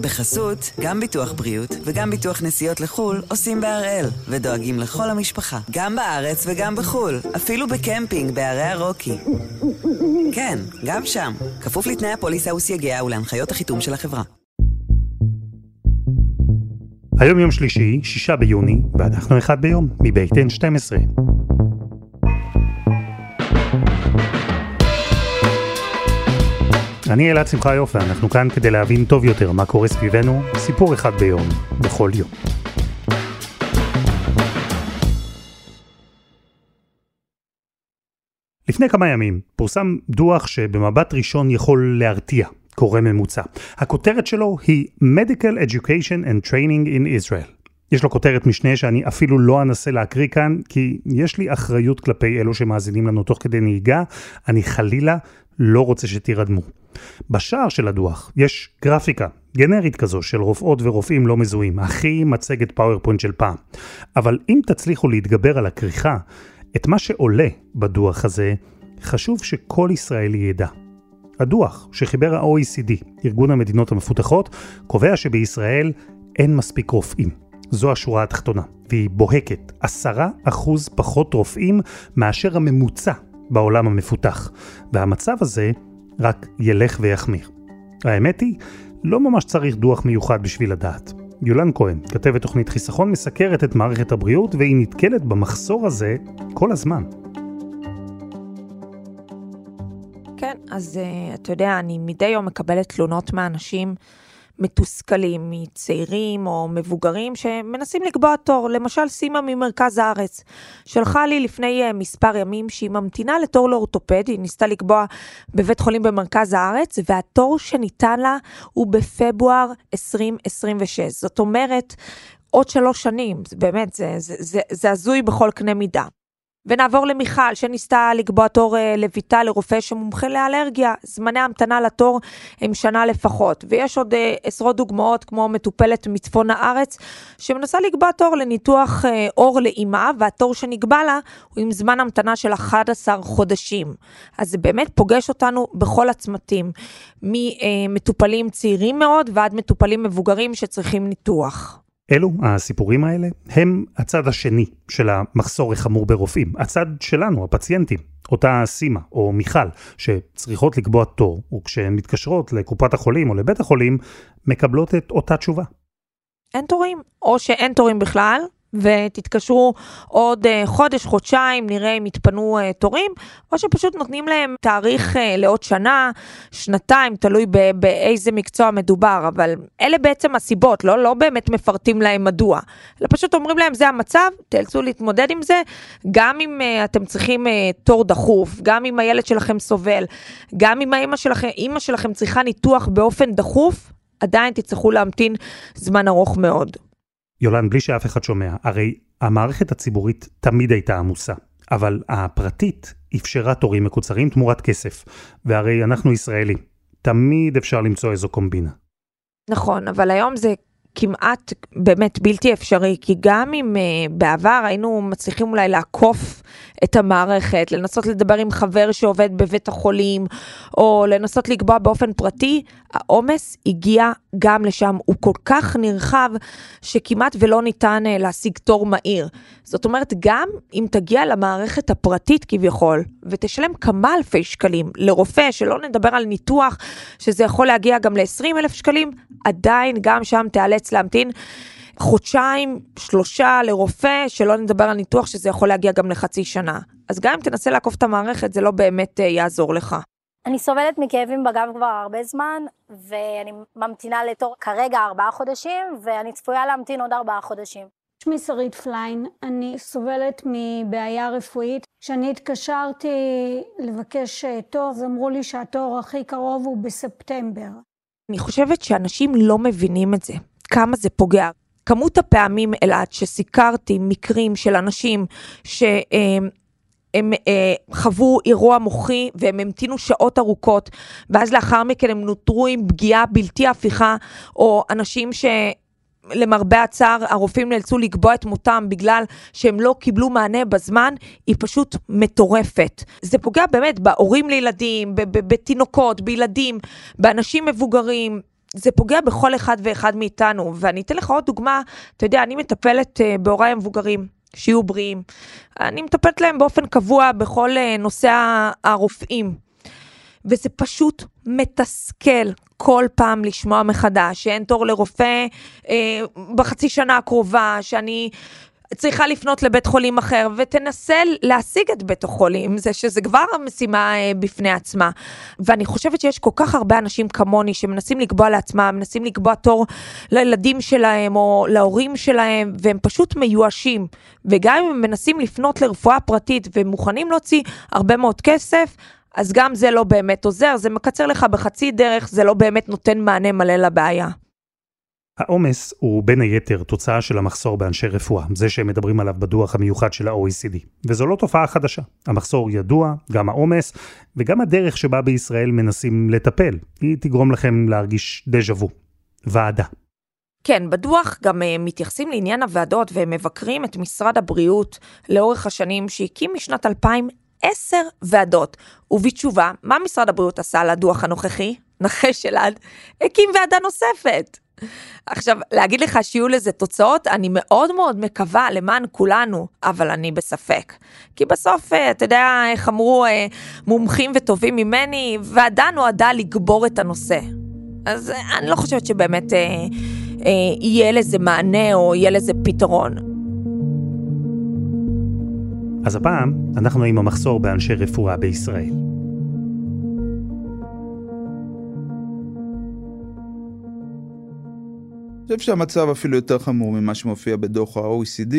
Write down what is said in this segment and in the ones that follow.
בחסות, גם ביטוח בריאות וגם ביטוח נסיעות לחו"ל עושים בהראל, ודואגים לכל המשפחה, גם בארץ וגם בחו"ל, אפילו בקמפינג בערי הרוקי. כן, גם שם, כפוף לתנאי הפוליסה וסייגיה ולהנחיות החיתום של החברה. היום יום שלישי, שישה ביוני, ואנחנו אחד ביום, מבית N12. אני אלעד שמחיוף ואנחנו כאן כדי להבין טוב יותר מה קורה סביבנו, סיפור אחד ביום, בכל יום. לפני כמה ימים פורסם דוח שבמבט ראשון יכול להרתיע, קורא ממוצע. הכותרת שלו היא Medical Education and Training in Israel. יש לו כותרת משנה שאני אפילו לא אנסה להקריא כאן, כי יש לי אחריות כלפי אלו שמאזינים לנו תוך כדי נהיגה, אני חלילה לא רוצה שתירדמו. בשער של הדוח יש גרפיקה גנרית כזו של רופאות ורופאים לא מזוהים, הכי מצגת PowerPoint של פעם. אבל אם תצליחו להתגבר על הכריכה, את מה שעולה בדוח הזה, חשוב שכל ישראלי ידע. הדוח שחיבר ה-OECD, ארגון המדינות המפותחות, קובע שבישראל אין מספיק רופאים. זו השורה התחתונה, והיא בוהקת, עשרה אחוז פחות רופאים מאשר הממוצע בעולם המפותח. והמצב הזה רק ילך ויחמיר. האמת היא, לא ממש צריך דוח מיוחד בשביל לדעת. יולן כהן, כתבת תוכנית חיסכון, מסקרת את מערכת הבריאות והיא נתקלת במחסור הזה כל הזמן. כן, אז uh, אתה יודע, אני מדי יום מקבלת תלונות מאנשים מתוסכלים, מצעירים או מבוגרים שמנסים לקבוע תור. למשל, סימה ממרכז הארץ שלחה לי לפני uh, מספר ימים שהיא ממתינה לתור לאורתופד, היא ניסתה לקבוע בבית חולים במרכז הארץ, והתור שניתן לה הוא בפברואר 2026. זאת אומרת, עוד שלוש שנים, באמת, זה, זה, זה, זה הזוי בכל קנה מידה. ונעבור למיכל, שניסתה לקבוע תור אה, לויטל לרופא שמומחה לאלרגיה. זמני המתנה לתור הם שנה לפחות. ויש עוד אה, עשרות דוגמאות, כמו מטופלת מצפון הארץ, שמנסה לקבוע תור לניתוח אה, עור לאימה, והתור שנקבע לה הוא עם זמן המתנה של 11 חודשים. אז זה באמת פוגש אותנו בכל הצמתים, ממטופלים צעירים מאוד ועד מטופלים מבוגרים שצריכים ניתוח. אלו, הסיפורים האלה, הם הצד השני של המחסור החמור ברופאים. הצד שלנו, הפציינטים. אותה סימה או מיכל, שצריכות לקבוע תור, וכשהן מתקשרות לקופת החולים או לבית החולים, מקבלות את אותה תשובה. אין תורים, או שאין תורים בכלל, ותתקשרו עוד uh, חודש, חודשיים, נראה אם יתפנו uh, תורים, או שפשוט נותנים להם תאריך uh, לעוד שנה, שנתיים, תלוי באיזה מקצוע מדובר, אבל אלה בעצם הסיבות, לא, לא באמת מפרטים להם מדוע, אלא פשוט אומרים להם זה המצב, תאלצו להתמודד עם זה, גם אם אתם צריכים תור דחוף, גם אם הילד שלכם סובל, גם אם האמא שלכם, שלכם צריכה ניתוח באופן דחוף, עדיין תצטרכו להמתין זמן ארוך מאוד. יולן, בלי שאף אחד שומע, הרי המערכת הציבורית תמיד הייתה עמוסה, אבל הפרטית אפשרה תורים מקוצרים תמורת כסף, והרי אנחנו ישראלים, תמיד אפשר למצוא איזו קומבינה. נכון, אבל היום זה כמעט באמת בלתי אפשרי, כי גם אם uh, בעבר היינו מצליחים אולי לעקוף את המערכת, לנסות לדבר עם חבר שעובד בבית החולים, או לנסות לקבוע באופן פרטי, העומס הגיע גם לשם. הוא כל כך נרחב, שכמעט ולא ניתן uh, להשיג תור מהיר. זאת אומרת, גם אם תגיע למערכת הפרטית כביכול, ותשלם כמה אלפי שקלים לרופא, שלא נדבר על ניתוח, שזה יכול להגיע גם ל-20 אלף שקלים, עדיין גם שם תיאלץ להמתין. חודשיים, שלושה לרופא, שלא נדבר על ניתוח שזה יכול להגיע גם לחצי שנה. אז גם אם תנסה לעקוף את המערכת, זה לא באמת uh, יעזור לך. אני סובלת מכאבים בגב כבר הרבה זמן, ואני ממתינה לתור כרגע ארבעה חודשים, ואני צפויה להמתין עוד ארבעה חודשים. שמי שרית פליין, אני סובלת מבעיה רפואית. כשאני התקשרתי לבקש אה, תור, אז אמרו לי שהתור הכי קרוב הוא בספטמבר. אני חושבת שאנשים לא מבינים את זה, כמה זה פוגע. כמות הפעמים, אלעד, שסיקרתי מקרים של אנשים שהם הם, אה, חוו אירוע מוחי והם המתינו שעות ארוכות, ואז לאחר מכן הם נותרו עם פגיעה בלתי הפיכה, או אנשים ש... למרבה הצער, הרופאים נאלצו לקבוע את מותם בגלל שהם לא קיבלו מענה בזמן, היא פשוט מטורפת. זה פוגע באמת בהורים לילדים, בתינוקות, בילדים, באנשים מבוגרים. זה פוגע בכל אחד ואחד מאיתנו, ואני אתן לך עוד דוגמה, אתה יודע, אני מטפלת uh, בהוריי המבוגרים, שיהיו בריאים. אני מטפלת להם באופן קבוע בכל uh, נושא הרופאים. וזה פשוט מתסכל כל פעם לשמוע מחדש שאין תור לרופא אה, בחצי שנה הקרובה, שאני צריכה לפנות לבית חולים אחר, ותנסה להשיג את בית החולים, זה שזה כבר המשימה אה, בפני עצמה. ואני חושבת שיש כל כך הרבה אנשים כמוני שמנסים לקבוע לעצמם, מנסים לקבוע תור לילדים שלהם או להורים שלהם, והם פשוט מיואשים. וגם אם הם מנסים לפנות לרפואה פרטית ומוכנים להוציא הרבה מאוד כסף, אז גם זה לא באמת עוזר, זה מקצר לך בחצי דרך, זה לא באמת נותן מענה מלא לבעיה. העומס הוא בין היתר תוצאה של המחסור באנשי רפואה, זה שהם מדברים עליו בדוח המיוחד של ה-OECD. וזו לא תופעה חדשה. המחסור ידוע, גם העומס, וגם הדרך שבה בישראל מנסים לטפל. היא תגרום לכם להרגיש דז'ה וו. ועדה. כן, בדוח גם uh, מתייחסים לעניין הוועדות ומבקרים את משרד הבריאות לאורך השנים שהקים משנת 2010 ועדות. ובתשובה, מה משרד הבריאות עשה לדוח הנוכחי? נחש אלעד, הקים ועדה נוספת. עכשיו, להגיד לך שיהיו לזה תוצאות, אני מאוד מאוד מקווה למען כולנו, אבל אני בספק. כי בסוף, אה, אתה יודע איך אמרו אה, מומחים וטובים ממני, ועדה נועדה לגבור את הנושא. אז אה, אני לא חושבת שבאמת אה, אה, יהיה לזה מענה או יהיה לזה פתרון. אז הפעם אנחנו עם המחסור באנשי רפואה בישראל. חושב שהמצב אפילו יותר חמור ממה שמופיע בדוח ה-OECD,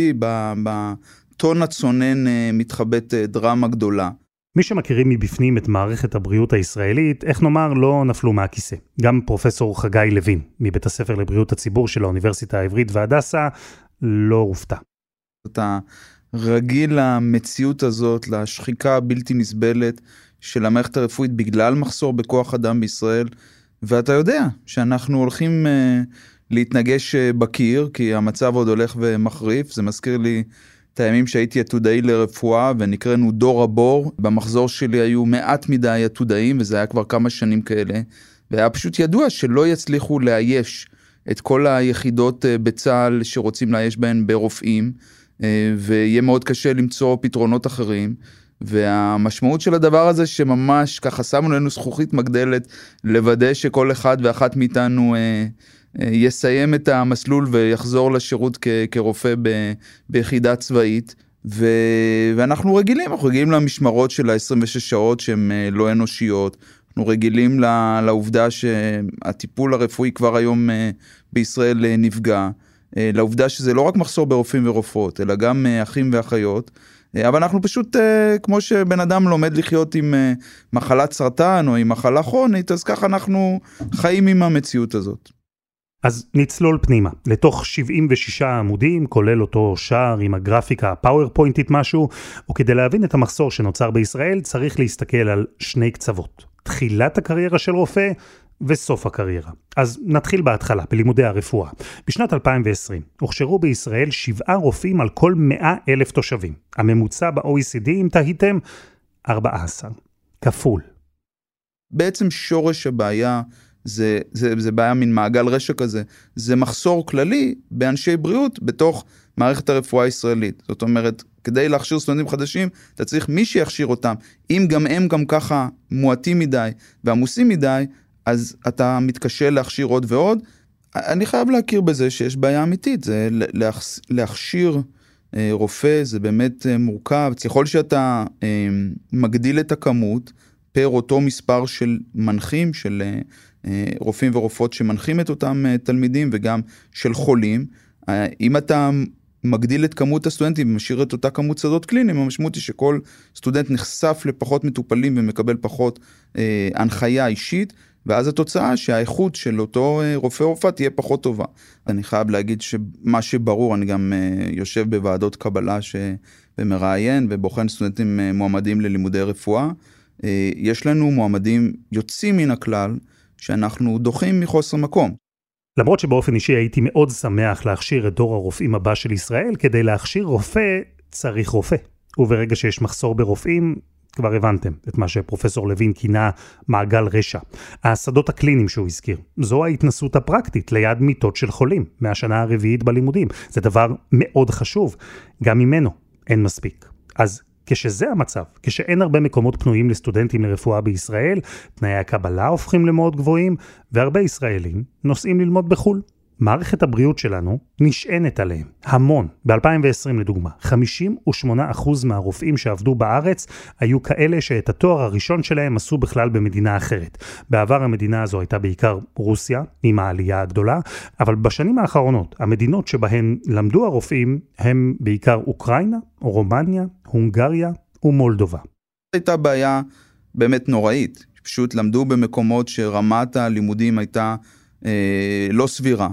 בטון הצונן אה, מתחבאת אה, דרמה גדולה. מי שמכירים מבפנים את מערכת הבריאות הישראלית, איך נאמר, לא נפלו מהכיסא. גם פרופסור חגי לוין, מבית הספר לבריאות הציבור של האוניברסיטה העברית והדסה, לא הופתע. אתה רגיל למציאות הזאת, לשחיקה הבלתי נסבלת של המערכת הרפואית בגלל מחסור בכוח אדם בישראל, ואתה יודע שאנחנו הולכים... Uh, להתנגש אה, בקיר, כי המצב עוד הולך ומחריף. זה מזכיר לי את הימים שהייתי עתודאי לרפואה ונקראנו דור הבור. במחזור שלי היו מעט מדי עתודאים, וזה היה כבר כמה שנים כאלה. והיה פשוט ידוע שלא יצליחו לאייש את כל היחידות אה, בצה"ל שרוצים לאייש בהן ברופאים, אה, ויהיה מאוד קשה למצוא פתרונות אחרים. והמשמעות של הדבר הזה שממש ככה שמו לנו זכוכית מגדלת לוודא שכל אחד ואחת מאיתנו אה, יסיים את המסלול ויחזור לשירות כ- כרופא ב- ביחידה צבאית. ו... ואנחנו רגילים, אנחנו רגילים למשמרות של ה-26 שעות שהן אה, לא אנושיות, אנחנו רגילים לעובדה שהטיפול הרפואי כבר היום אה, בישראל נפגע, לעובדה שזה לא רק מחסור ברופאים ורופאות, אלא גם אחים ואחיות. אבל אנחנו פשוט, כמו שבן אדם לומד לחיות עם מחלת סרטן או עם מחלה כרונית, אז ככה אנחנו חיים עם המציאות הזאת. אז נצלול פנימה, לתוך 76 עמודים, כולל אותו שער עם הגרפיקה הפאורפוינטית משהו, וכדי להבין את המחסור שנוצר בישראל, צריך להסתכל על שני קצוות. תחילת הקריירה של רופא וסוף הקריירה. אז נתחיל בהתחלה, בלימודי הרפואה. בשנת 2020 הוכשרו בישראל שבעה רופאים על כל 100 אלף תושבים. הממוצע ב-OECD, אם תהיתם, 14. כפול. בעצם שורש הבעיה זה, זה, זה בעיה מין מעגל רשע כזה, זה מחסור כללי באנשי בריאות בתוך מערכת הרפואה הישראלית. זאת אומרת, כדי להכשיר סטודנטים חדשים, אתה צריך מי שיכשיר אותם. אם גם הם גם ככה מועטים מדי ועמוסים מדי, אז אתה מתקשה להכשיר עוד ועוד. אני חייב להכיר בזה שיש בעיה אמיתית, זה להכשיר אה, רופא זה באמת אה, מורכב. ככל שאתה אה, מגדיל את הכמות פר אותו מספר של מנחים, של רופאים ורופאות שמנחים את אותם אה, תלמידים וגם של חולים. אה, אם אתה מגדיל את כמות הסטודנטים ומשאיר את אותה כמות שדות קליניים, המשמעות היא שכל סטודנט נחשף לפחות מטופלים ומקבל פחות אה, הנחיה אישית, ואז התוצאה שהאיכות של אותו אה, רופא רופאה תהיה פחות טובה. אני חייב להגיד שמה שברור, אני גם אה, יושב בוועדות קבלה ש... ומראיין ובוחן סטודנטים אה, מועמדים ללימודי רפואה. אה, יש לנו מועמדים יוצאים מן הכלל, שאנחנו דוחים מחוסר מקום. למרות שבאופן אישי הייתי מאוד שמח להכשיר את דור הרופאים הבא של ישראל, כדי להכשיר רופא צריך רופא. וברגע שיש מחסור ברופאים, כבר הבנתם את מה שפרופסור לוין כינה מעגל רשע. השדות הקליניים שהוא הזכיר, זו ההתנסות הפרקטית ליד מיטות של חולים מהשנה הרביעית בלימודים. זה דבר מאוד חשוב, גם ממנו אין מספיק. אז כשזה המצב, כשאין הרבה מקומות פנויים לסטודנטים לרפואה בישראל, תנאי הקבלה הופכים למאוד גבוהים, והרבה ישראלים נוסעים ללמוד בחו"ל. מערכת הבריאות שלנו נשענת עליהם, המון. ב-2020 לדוגמה, 58% מהרופאים שעבדו בארץ היו כאלה שאת התואר הראשון שלהם עשו בכלל במדינה אחרת. בעבר המדינה הזו הייתה בעיקר רוסיה, עם העלייה הגדולה, אבל בשנים האחרונות, המדינות שבהן למדו הרופאים הם בעיקר אוקראינה, רומניה, הונגריה ומולדובה. הייתה בעיה באמת נוראית, פשוט למדו במקומות שרמת הלימודים הייתה אה, לא סבירה.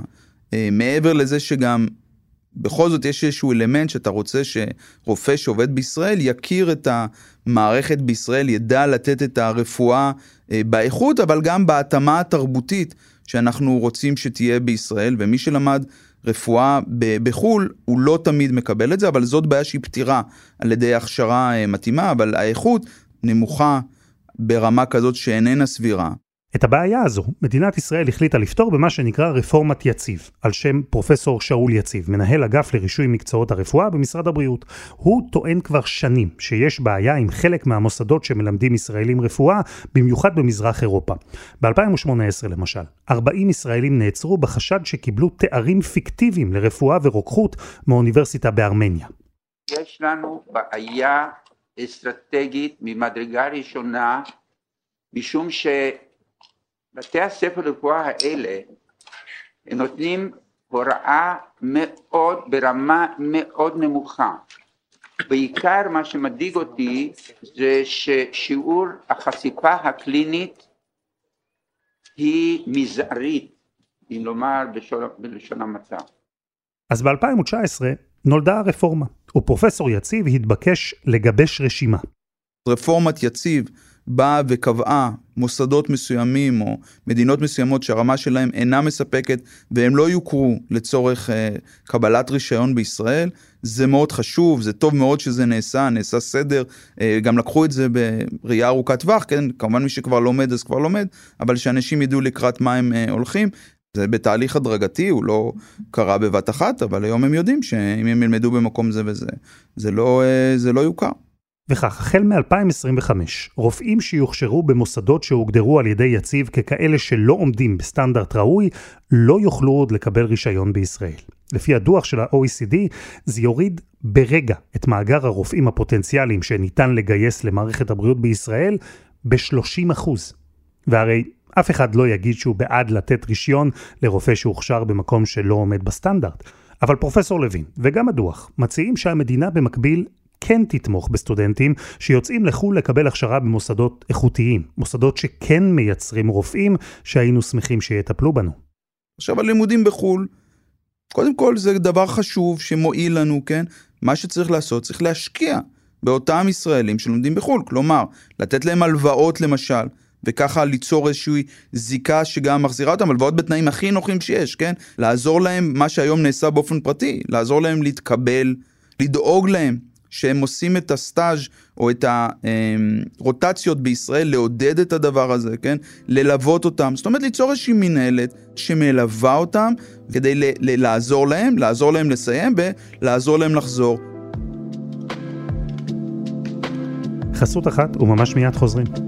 אה, מעבר לזה שגם בכל זאת יש איזשהו אלמנט שאתה רוצה שרופא שעובד בישראל יכיר את המערכת בישראל, ידע לתת את הרפואה אה, באיכות, אבל גם בהתאמה התרבותית שאנחנו רוצים שתהיה בישראל, ומי שלמד רפואה בחו"ל, הוא לא תמיד מקבל את זה, אבל זאת בעיה שהיא פתירה על ידי הכשרה אה, מתאימה, אבל האיכות נמוכה ברמה כזאת שאיננה סבירה. את הבעיה הזו, מדינת ישראל החליטה לפתור במה שנקרא רפורמת יציב, על שם פרופסור שאול יציב, מנהל אגף לרישוי מקצועות הרפואה במשרד הבריאות. הוא טוען כבר שנים שיש בעיה עם חלק מהמוסדות שמלמדים ישראלים רפואה, במיוחד במזרח אירופה. ב-2018 למשל, 40 ישראלים נעצרו בחשד שקיבלו תארים פיקטיביים לרפואה ורוקחות מאוניברסיטה בארמניה. יש לנו בעיה אסטרטגית ממדרגה ראשונה, משום ש... בתי הספר לרפואה האלה נותנים הוראה מאוד, ברמה מאוד נמוכה. בעיקר מה שמדאיג אותי זה ששיעור החשיפה הקלינית היא מזערית, אם לומר בלשון המצב. אז ב-2019 נולדה הרפורמה, ופרופסור יציב התבקש לגבש רשימה. רפורמת יציב באה וקבעה מוסדות מסוימים או מדינות מסוימות שהרמה שלהם אינה מספקת והם לא יוכרו לצורך uh, קבלת רישיון בישראל, זה מאוד חשוב, זה טוב מאוד שזה נעשה, נעשה סדר, uh, גם לקחו את זה בראייה ארוכת טווח, כן, כמובן מי שכבר לומד אז כבר לומד, אבל שאנשים ידעו לקראת מה הם uh, הולכים. זה בתהליך הדרגתי, הוא לא קרה בבת אחת, אבל היום הם יודעים שאם הם ילמדו במקום זה וזה, זה לא, זה לא יוכר. וכך, החל מ-2025, רופאים שיוכשרו במוסדות שהוגדרו על ידי יציב ככאלה שלא עומדים בסטנדרט ראוי, לא יוכלו עוד לקבל רישיון בישראל. לפי הדוח של ה-OECD, זה יוריד ברגע את מאגר הרופאים הפוטנציאליים שניתן לגייס למערכת הבריאות בישראל ב-30%. והרי אף אחד לא יגיד שהוא בעד לתת רישיון לרופא שהוכשר במקום שלא עומד בסטנדרט. אבל פרופסור לוין, וגם הדוח, מציעים שהמדינה במקביל כן תתמוך בסטודנטים שיוצאים לחו"ל לקבל הכשרה במוסדות איכותיים, מוסדות שכן מייצרים רופאים שהיינו שמחים שיטפלו בנו. עכשיו הלימודים בחו"ל, קודם כל זה דבר חשוב שמועיל לנו, כן? מה שצריך לעשות, צריך להשקיע באותם ישראלים שלומדים בחו"ל, כלומר, לתת להם הלוואות למשל, וככה ליצור איזושהי זיקה שגם מחזירה אותם, הלוואות בתנאים הכי נוחים שיש, כן? לעזור להם, מה שהיום נעשה באופן פרטי, לעזור להם להתקבל, לדאוג להם שהם עושים את הסטאז' או את הרוטציות בישראל, לעודד את הדבר הזה, כן? ללוות אותם. זאת אומרת, ליצור איזושהי מנהלת שמלווה אותם כדי ל- ל- לעזור להם, לעזור להם לסיים ולעזור להם לחזור. חסות אחת וממש מיד חוזרים.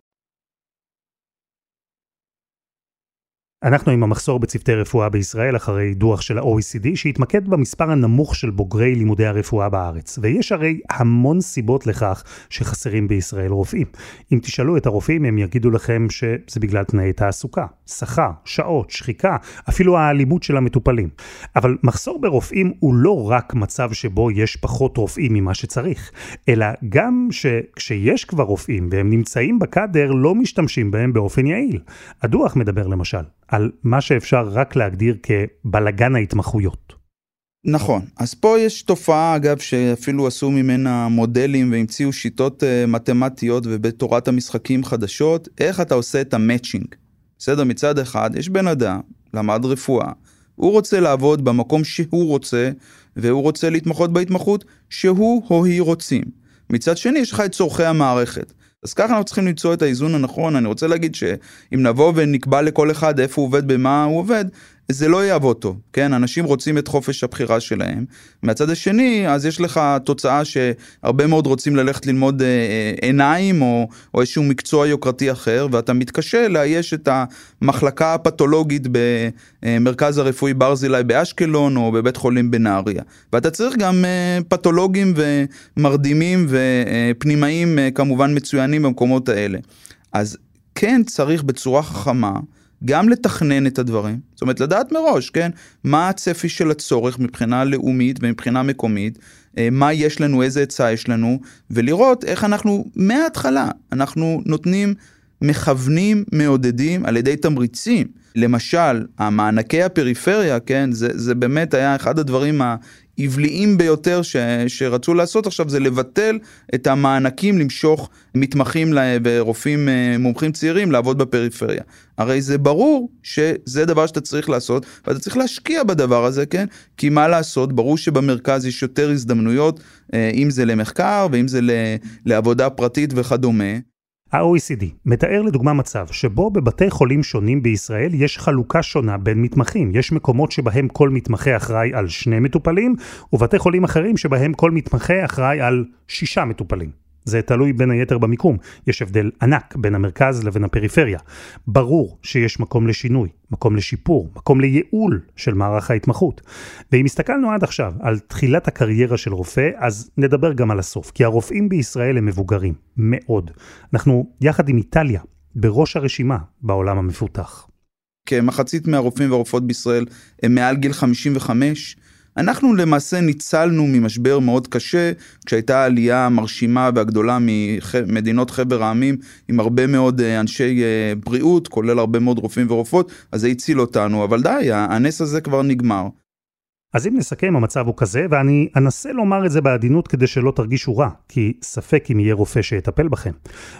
אנחנו עם המחסור בצוותי רפואה בישראל אחרי דוח של ה-OECD שהתמקד במספר הנמוך של בוגרי לימודי הרפואה בארץ. ויש הרי המון סיבות לכך שחסרים בישראל רופאים. אם תשאלו את הרופאים הם יגידו לכם שזה בגלל תנאי תעסוקה, שכר, שעות, שחיקה, אפילו האלימות של המטופלים. אבל מחסור ברופאים הוא לא רק מצב שבו יש פחות רופאים ממה שצריך, אלא גם שכשיש כבר רופאים והם נמצאים בקאדר לא משתמשים בהם באופן יעיל. הדוח מדבר למשל על מה שאפשר רק להגדיר כבלגן ההתמחויות. נכון, אז פה יש תופעה אגב שאפילו עשו ממנה מודלים והמציאו שיטות uh, מתמטיות ובתורת המשחקים חדשות, איך אתה עושה את המצ'ינג. בסדר, מצד אחד יש בן אדם, למד רפואה, הוא רוצה לעבוד במקום שהוא רוצה, והוא רוצה להתמחות בהתמחות שהוא או היא רוצים. מצד שני יש לך את צורכי המערכת. אז ככה אנחנו צריכים למצוא את האיזון הנכון. אני רוצה להגיד שאם נבוא ונקבע לכל אחד איפה הוא עובד, במה הוא עובד, זה לא יעבוד טוב, כן? אנשים רוצים את חופש הבחירה שלהם. מהצד השני, אז יש לך תוצאה שהרבה מאוד רוצים ללכת ללמוד אה, אה, עיניים או, או איזשהו מקצוע יוקרתי אחר, ואתה מתקשה לאייש את המחלקה הפתולוגית במרכז הרפואי ברזילי באשקלון או בבית חולים בנהריה. ואתה צריך גם אה, פתולוגים ומרדימים ופנימאים כמובן מצוינים במקומות האלה. אז כן צריך בצורה חכמה. גם לתכנן את הדברים, זאת אומרת לדעת מראש, כן, מה הצפי של הצורך מבחינה לאומית ומבחינה מקומית, אה, מה יש לנו, איזה עצה יש לנו, ולראות איך אנחנו מההתחלה, אנחנו נותנים, מכוונים, מעודדים על ידי תמריצים. למשל, המענקי הפריפריה, כן, זה, זה באמת היה אחד הדברים העבריים ביותר ש, שרצו לעשות עכשיו, זה לבטל את המענקים למשוך מתמחים ורופאים אה, מומחים צעירים לעבוד בפריפריה. הרי זה ברור שזה דבר שאתה צריך לעשות, ואתה צריך להשקיע בדבר הזה, כן? כי מה לעשות, ברור שבמרכז יש יותר הזדמנויות, אה, אם זה למחקר ואם זה לעבודה פרטית וכדומה. ה-OECD מתאר לדוגמה מצב שבו בבתי חולים שונים בישראל יש חלוקה שונה בין מתמחים. יש מקומות שבהם כל מתמחה אחראי על שני מטופלים, ובתי חולים אחרים שבהם כל מתמחה אחראי על שישה מטופלים. זה תלוי בין היתר במיקום, יש הבדל ענק בין המרכז לבין הפריפריה. ברור שיש מקום לשינוי, מקום לשיפור, מקום לייעול של מערך ההתמחות. ואם הסתכלנו עד עכשיו על תחילת הקריירה של רופא, אז נדבר גם על הסוף, כי הרופאים בישראל הם מבוגרים, מאוד. אנחנו, יחד עם איטליה, בראש הרשימה בעולם המפותח. כמחצית מהרופאים והרופאות בישראל הם מעל גיל 55, אנחנו למעשה ניצלנו ממשבר מאוד קשה, כשהייתה עלייה מרשימה והגדולה ממדינות חבר העמים, עם הרבה מאוד אה, אנשי אה, בריאות, כולל הרבה מאוד רופאים ורופאות, אז זה הציל אותנו, אבל די, הנס הזה כבר נגמר. אז אם נסכם, המצב הוא כזה, ואני אנסה לומר את זה בעדינות כדי שלא תרגישו רע, כי ספק אם יהיה רופא שיטפל בכם.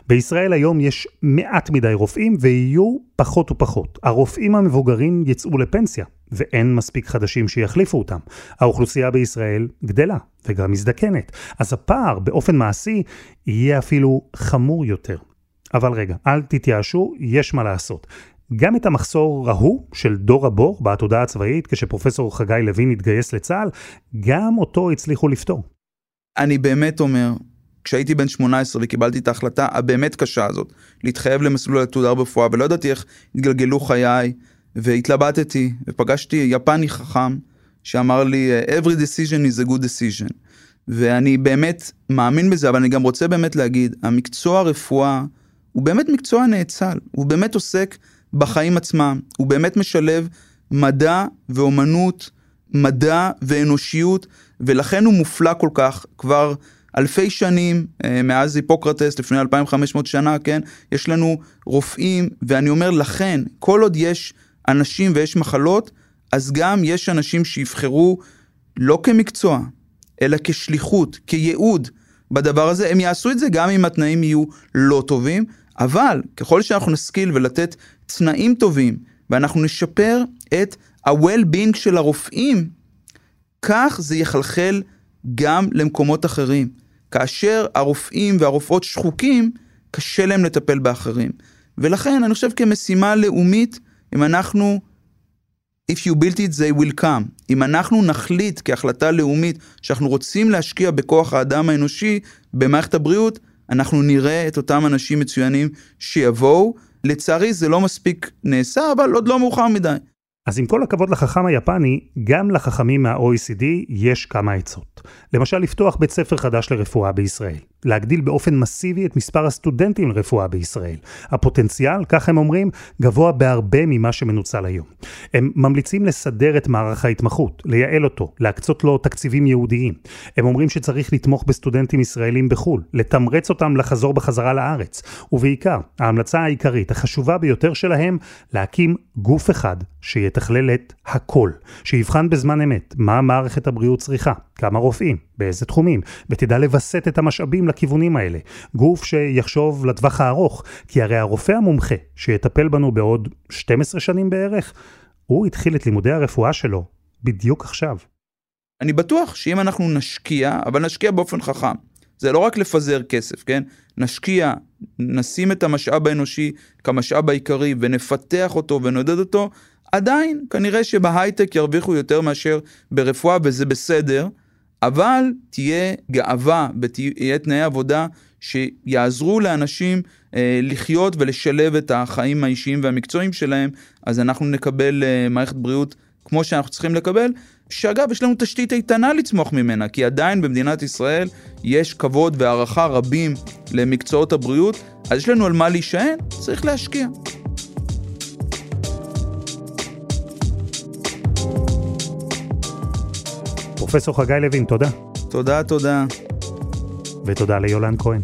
בישראל היום יש מעט מדי רופאים, ויהיו פחות ופחות. הרופאים המבוגרים יצאו לפנסיה, ואין מספיק חדשים שיחליפו אותם. האוכלוסייה בישראל גדלה, וגם מזדקנת. אז הפער באופן מעשי יהיה אפילו חמור יותר. אבל רגע, אל תתייאשו, יש מה לעשות. גם את המחסור ההוא של דור הבור בעתודה הצבאית, כשפרופסור חגי לוין התגייס לצה"ל, גם אותו הצליחו לפתור. אני באמת אומר, כשהייתי בן 18 וקיבלתי את ההחלטה הבאמת קשה הזאת, להתחייב למסלול העתודה ברפואה, ולא ידעתי איך התגלגלו חיי, והתלבטתי, ופגשתי יפני חכם, שאמר לי, every decision is a good decision. ואני באמת מאמין בזה, אבל אני גם רוצה באמת להגיד, המקצוע הרפואה הוא באמת מקצוע נאצל, הוא באמת עוסק בחיים עצמם. הוא באמת משלב מדע ואומנות, מדע ואנושיות, ולכן הוא מופלא כל כך. כבר אלפי שנים, אה, מאז היפוקרטס, לפני 2500 שנה, כן? יש לנו רופאים, ואני אומר לכן, כל עוד יש אנשים ויש מחלות, אז גם יש אנשים שיבחרו לא כמקצוע, אלא כשליחות, כייעוד בדבר הזה. הם יעשו את זה גם אם התנאים יהיו לא טובים, אבל ככל שאנחנו נשכיל ולתת תנאים טובים, ואנחנו נשפר את ה-well-being של הרופאים, כך זה יחלחל גם למקומות אחרים. כאשר הרופאים והרופאות שחוקים, קשה להם לטפל באחרים. ולכן אני חושב כמשימה לאומית, אם אנחנו, if you build it they will come, אם אנחנו נחליט כהחלטה לאומית שאנחנו רוצים להשקיע בכוח האדם האנושי במערכת הבריאות, אנחנו נראה את אותם אנשים מצוינים שיבואו, לצערי זה לא מספיק נעשה, אבל עוד לא מאוחר מדי. אז עם כל הכבוד לחכם היפני, גם לחכמים מה-OECD יש כמה עצות. למשל, לפתוח בית ספר חדש לרפואה בישראל. להגדיל באופן מסיבי את מספר הסטודנטים לרפואה בישראל. הפוטנציאל, כך הם אומרים, גבוה בהרבה ממה שמנוצל היום. הם ממליצים לסדר את מערך ההתמחות, לייעל אותו, להקצות לו תקציבים ייעודיים. הם אומרים שצריך לתמוך בסטודנטים ישראלים בחו"ל, לתמרץ אותם לחזור בחזרה לארץ. ובעיקר, ההמלצה העיקרית, החשובה ביותר שלהם, להקים גוף אחד שיתכלל את הכל, שיבחן בזמן אמת מה מערכת הבריאות צריכה, כמה רופאים, באיזה תחומים, ותדע לווסת את המשאבים לכיוונים האלה. גוף שיחשוב לטווח הארוך, כי הרי הרופא המומחה שיטפל בנו בעוד 12 שנים בערך, הוא התחיל את לימודי הרפואה שלו בדיוק עכשיו. אני בטוח שאם אנחנו נשקיע, אבל נשקיע באופן חכם, זה לא רק לפזר כסף, כן? נשקיע, נשים את המשאב האנושי כמשאב העיקרי ונפתח אותו ונעודד אותו, עדיין כנראה שבהייטק ירוויחו יותר מאשר ברפואה וזה בסדר, אבל תהיה גאווה ותהיה תנאי עבודה שיעזרו לאנשים אה, לחיות ולשלב את החיים האישיים והמקצועיים שלהם, אז אנחנו נקבל אה, מערכת בריאות כמו שאנחנו צריכים לקבל, שאגב יש לנו תשתית איתנה לצמוח ממנה, כי עדיין במדינת ישראל יש כבוד והערכה רבים למקצועות הבריאות, אז יש לנו על מה להישען, צריך להשקיע. פרופסור חגי לוין, תודה. תודה, תודה. ותודה ליולן כהן.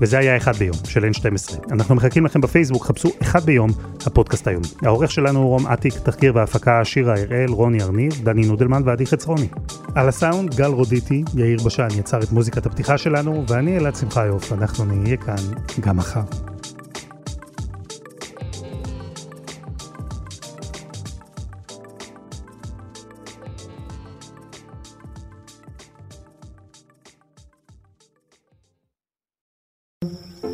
וזה היה אחד ביום של N12. אנחנו מחכים לכם בפייסבוק, חפשו אחד ביום, הפודקאסט היומי. העורך שלנו הוא רום אטיק, תחקיר והפקה שירה הראל, רוני ארניב, דני נודלמן ועדי חצרוני. על הסאונד גל רודיטי, יאיר בשן יצר את מוזיקת הפתיחה שלנו, ואני אלעד שמחיוף, אנחנו נהיה כאן גם מחר.